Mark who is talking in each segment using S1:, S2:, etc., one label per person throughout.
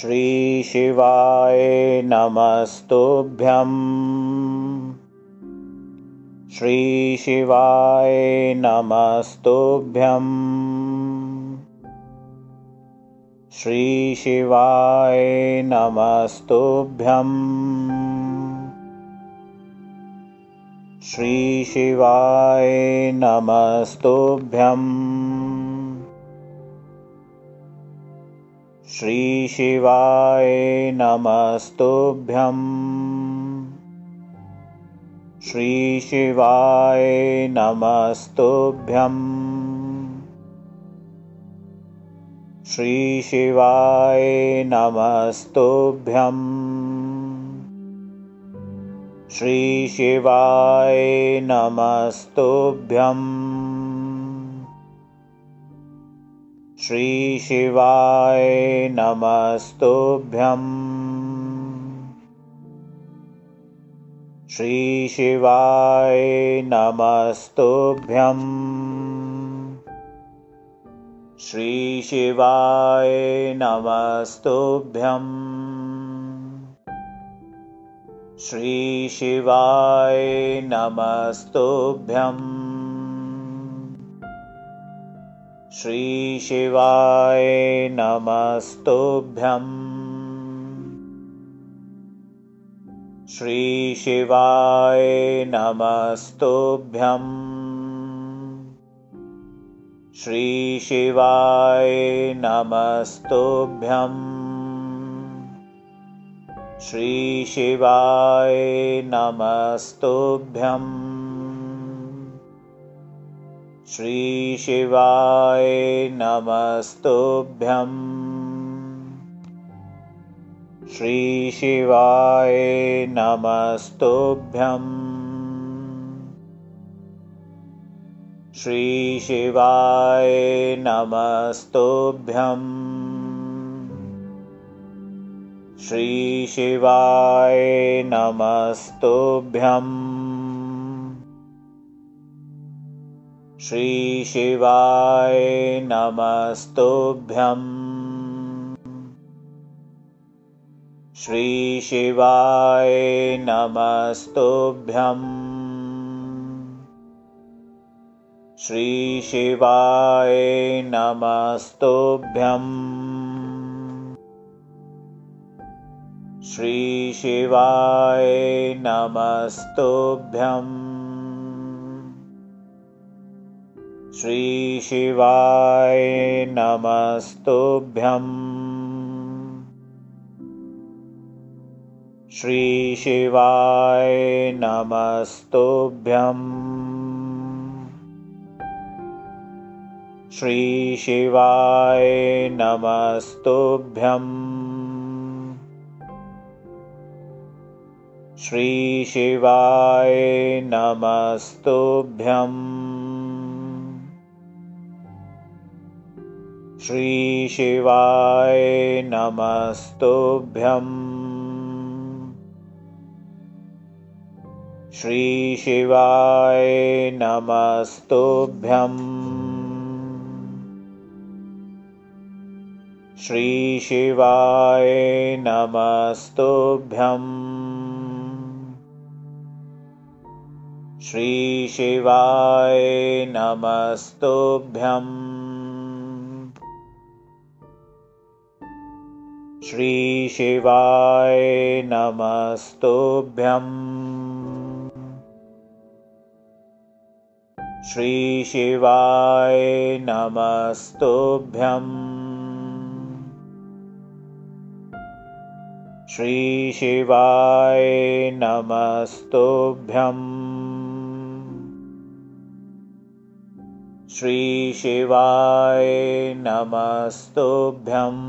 S1: श्रीशिवाय नमस्तुभ्यम्। श्रीशिवाय नमस्तुभ्यम्। श्रीशिवाय नमस्तुभ्यम्। श्रीशिवाय नमस्तुभ्यम् श्रीशिवाय नमस्तुभ्यम्। श्रीशिवाय नमस्तुभ्यम्। श्रीशिवाय नमस्तुभ्यम्। श्रीशिवाय नमस्तुभ्यम् श्रीशिवाय नमस्तुभ्यम्। श्रीशिवाय नमस्तुभ्यम् श्रीशिवाय नमस्तुभ्यम् श्रीशिवाय नमस्तुभ्यम् श्रीशिवाय नमस्तुभ्यम् श्रीशिवाय नमस्तुभ्यम् श्रीशिवाय नमस्तुभ्यम्। श्रीशिवाय नमस्तुभ्यम्। श्रीशिवाय नमस्तुभ्यम्। श्रीशिवाय नमस्तुभ्यम् श्रीशिवाय नमस्तुभ्यम्। श्रीशिवाय नमस्तुभ्यम्। श्रीशिवाय नमस्तुभ्यम्। श्रीशिवाय नमस्तुभ्यम् श्रीशिवाय नमस्तुभ्यम् श्रीशिवाय नमस्तुभ्यम् श्रीशिवाय नमस्तुभ्यम् श्रीशिवाय नमस्तुभ्यम् श्रीशिवाय नमस्तुभ्यम् श्रीशिवाय नमस्तुभ्यम् श्रीशिवाय नमस्तुभ्यम् श्रीशिवाय नमस्तुभ्यम् श्रीशिवाय नमस्तुभ्यम् श्रीशिवाय नमस्तुभ्यम् श्रीशिवाय नमस्तुभ्यम् श्रीशिवाय नमस्तुभ्यम्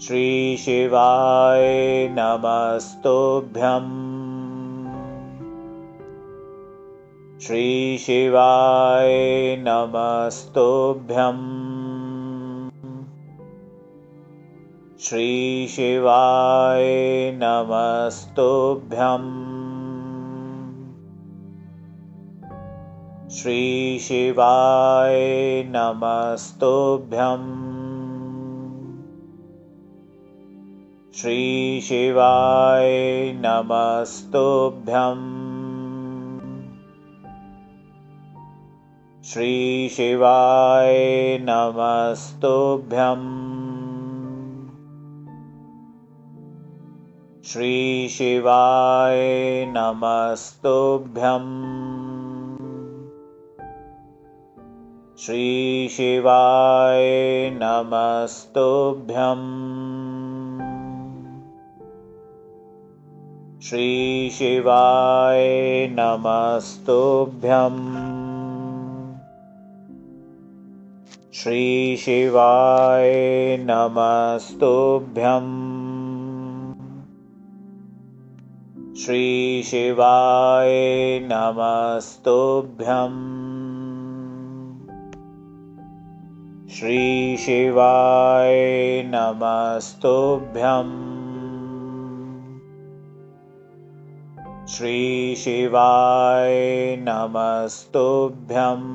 S1: श्रीशिवाय नमस्तुभ्यम्। श्रीशिवाय नमस्तुभ्यम्। श्रीशिवाय नमस्तुभ्यम्। श्रीशिवाय नमस्तुभ्यम् श्रीशिवाय नमस्तुभ्यम्। श्रीशिवाय नमस्तुभ्यम्। श्रीशिवाय नमस्तुभ्यम्। श्रीशिवाय नमस्तुभ्यम् श्रीशिवाय नमस्तुभ्यम्। श्रीशिवाय नमस्तुभ्यम्। श्रीशिवाय नमस्तुभ्यम्। श्रीशिवाय नमस्तुभ्यम् श्रीशिवाय नमस्तुभ्यम्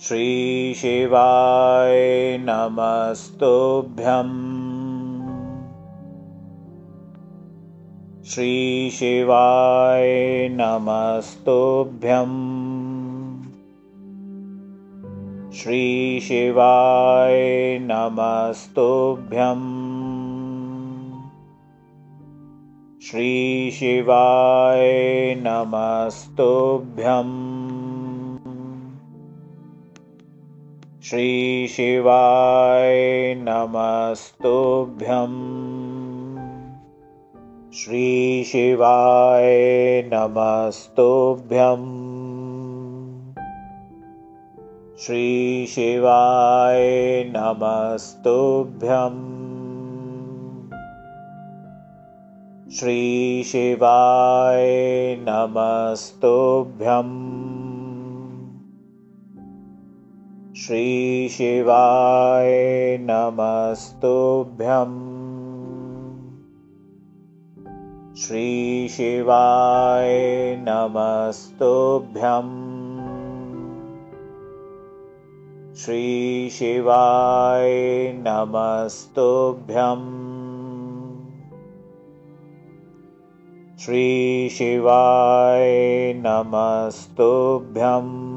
S1: श्रीशिवाय नमस्तुभ्यम् श्रीशिवाय नमस्तुभ्यम् श्रीशिवाय नमस्तुभ्यम् श्रीशिवाय नमस्तुभ्यम्। श्रीशिवाय नमस्तुभ्यम्। श्रीशिवाय नमस्तुभ्यम्। श्रीशिवाय नमस्तुभ्यम् श्रीशिवाय नमस्तुभ्यम्। श्रीशिवाय नमस्तुभ्यम्। श्रीशिवाय नमस्तुभ्यम्। श्रीशिवाय नमस्तुभ्यम् श्रीशिवाय नमस्तुभ्यम्।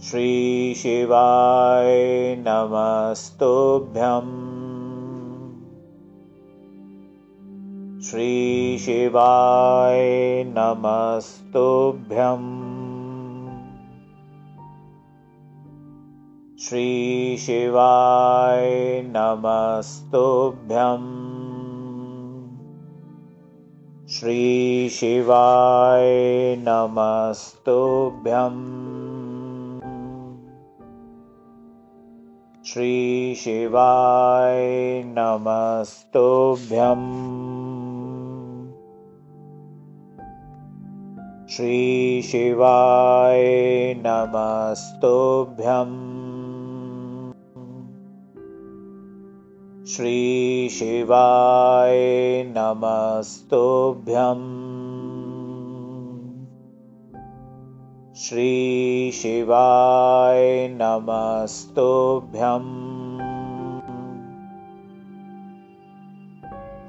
S1: श्रीशिवाय नमस्तुभ्यम्। श्रीशिवाय नमस्तुभ्यम्। श्रीशिवाय नमस्तुभ्यम् श्रीशिवाय नमस्तुभ्यम्। श्रीशिवाय नमस्तुभ्यम्। श्रीशिवाय नमस्तुभ्यम् श्रीशिवाय नमस्तुभ्यम्। श्रीशिवाय नमस्तुभ्यम्।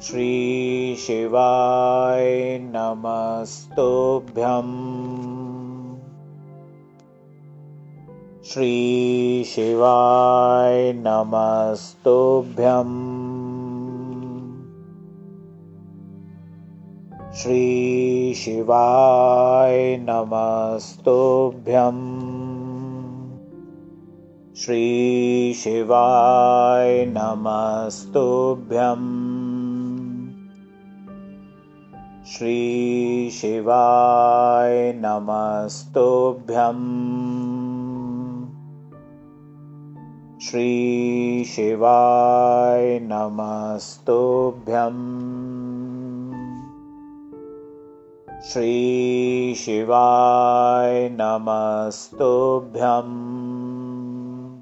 S1: श्रीशिवाय नमस्तुभ्यम् श्रीशिवाय नमस्तुभ्यम्। श्रीशिवाय नमस्तुभ्यम्। श्रीशिवाय नमस्तुभ्यम्। श्रीशिवाय नमस्तुभ्यम् श्रीशिवाय नमस्तुभ्यम्। श्रीशिवाय नमस्तुभ्यम्।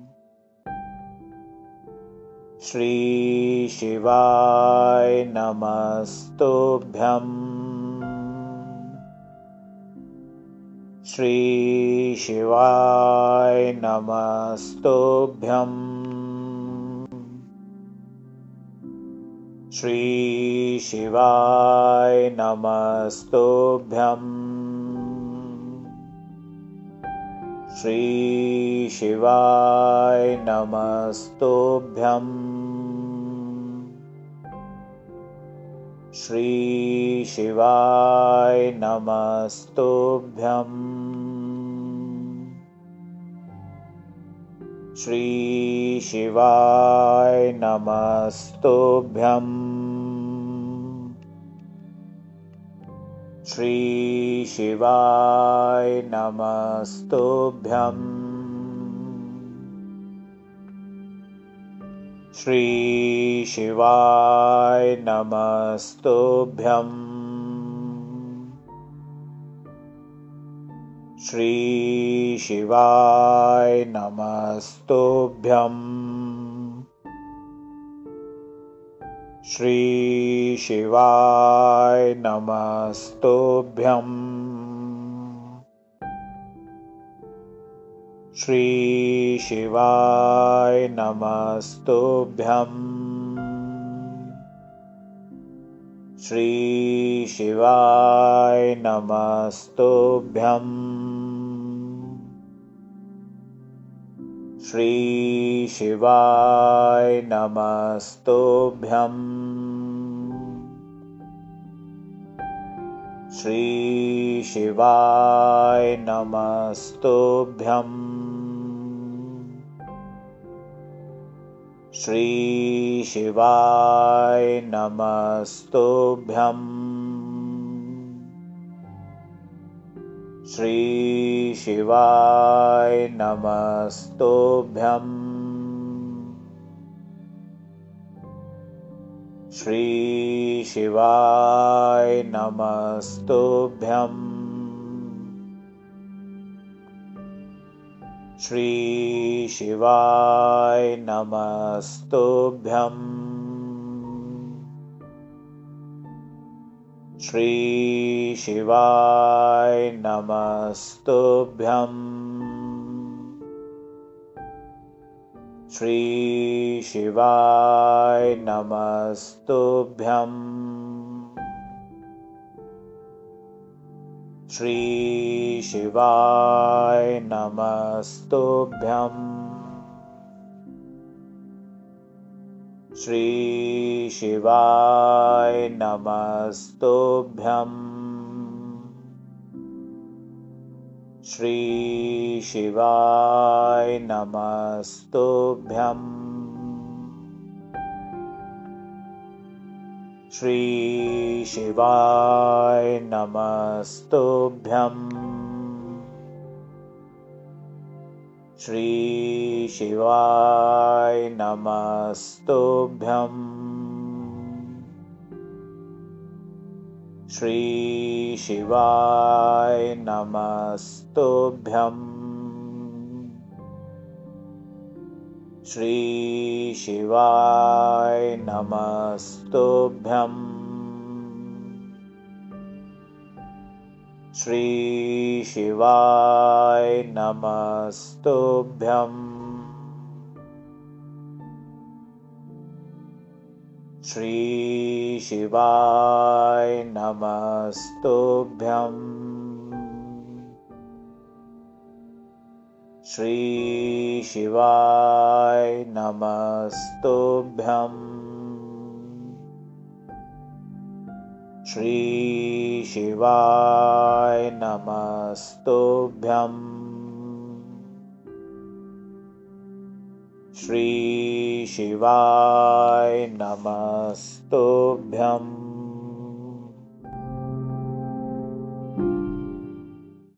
S1: श्रीशिवाय नमस्तुभ्यम् श्रीशिवाय नमस्तुभ्यम्। श्रीशिवाय नमस्तुभ्यम्। श्रीशिवाय नमस्तुभ्यम् श्रीशिवाय नमस्तुभ्यम्। श्रीशिवाय नमस्तुभ्यम्। श्रीशिवाय नमस्तुभ्यम् श्रीशिवाय नमस्तुभ्यम्। श्रीशिवाय नमस्तुभ्यम्। श्रीशिवाय नमस्तुभ्यम् श्रीशिवाय नमस्तुभ्यम् श्रीशिवाय नमस्तुभ्यम् श्रीशिवाय नमस्तुभ्यम् श्रीशिवाय नमस्तुभ्यम् श्रीशिवाय नमस्तुभ्यम्। श्रीशिवाय नमस्तुभ्यम्। श्रीशिवाय नमस्तुभ्यम् श्रीशिवाय नमस्तुभ्यम्। श्रीशिवाय नमस्तुभ्यम्। श्रीशिवाय नमस्तुभ्यम् श्रीशिवाय नमस्तुभ्यम्। श्रीशिवाय नमस्तुभ्यम्। श्रीशिवाय नमस्तुभ्यम् श्रीशिवाय नमस्तुभ्यम्। श्रीशिवाय नमस्तुभ्यम्। श्रीशिवाय नमस्तुभ्यम् श्रीशिवाय नमस्तुभ्यम्। श्रीशिवाय नमस्तुभ्यम्। श्रीशिवाय नमस्तुभ्यम् श्रीशिवाय नमस्तुभ्यम् श्रीशिवाय नमस्तुभ्यम् श्रीशिवाय नमस्तुभ्यम्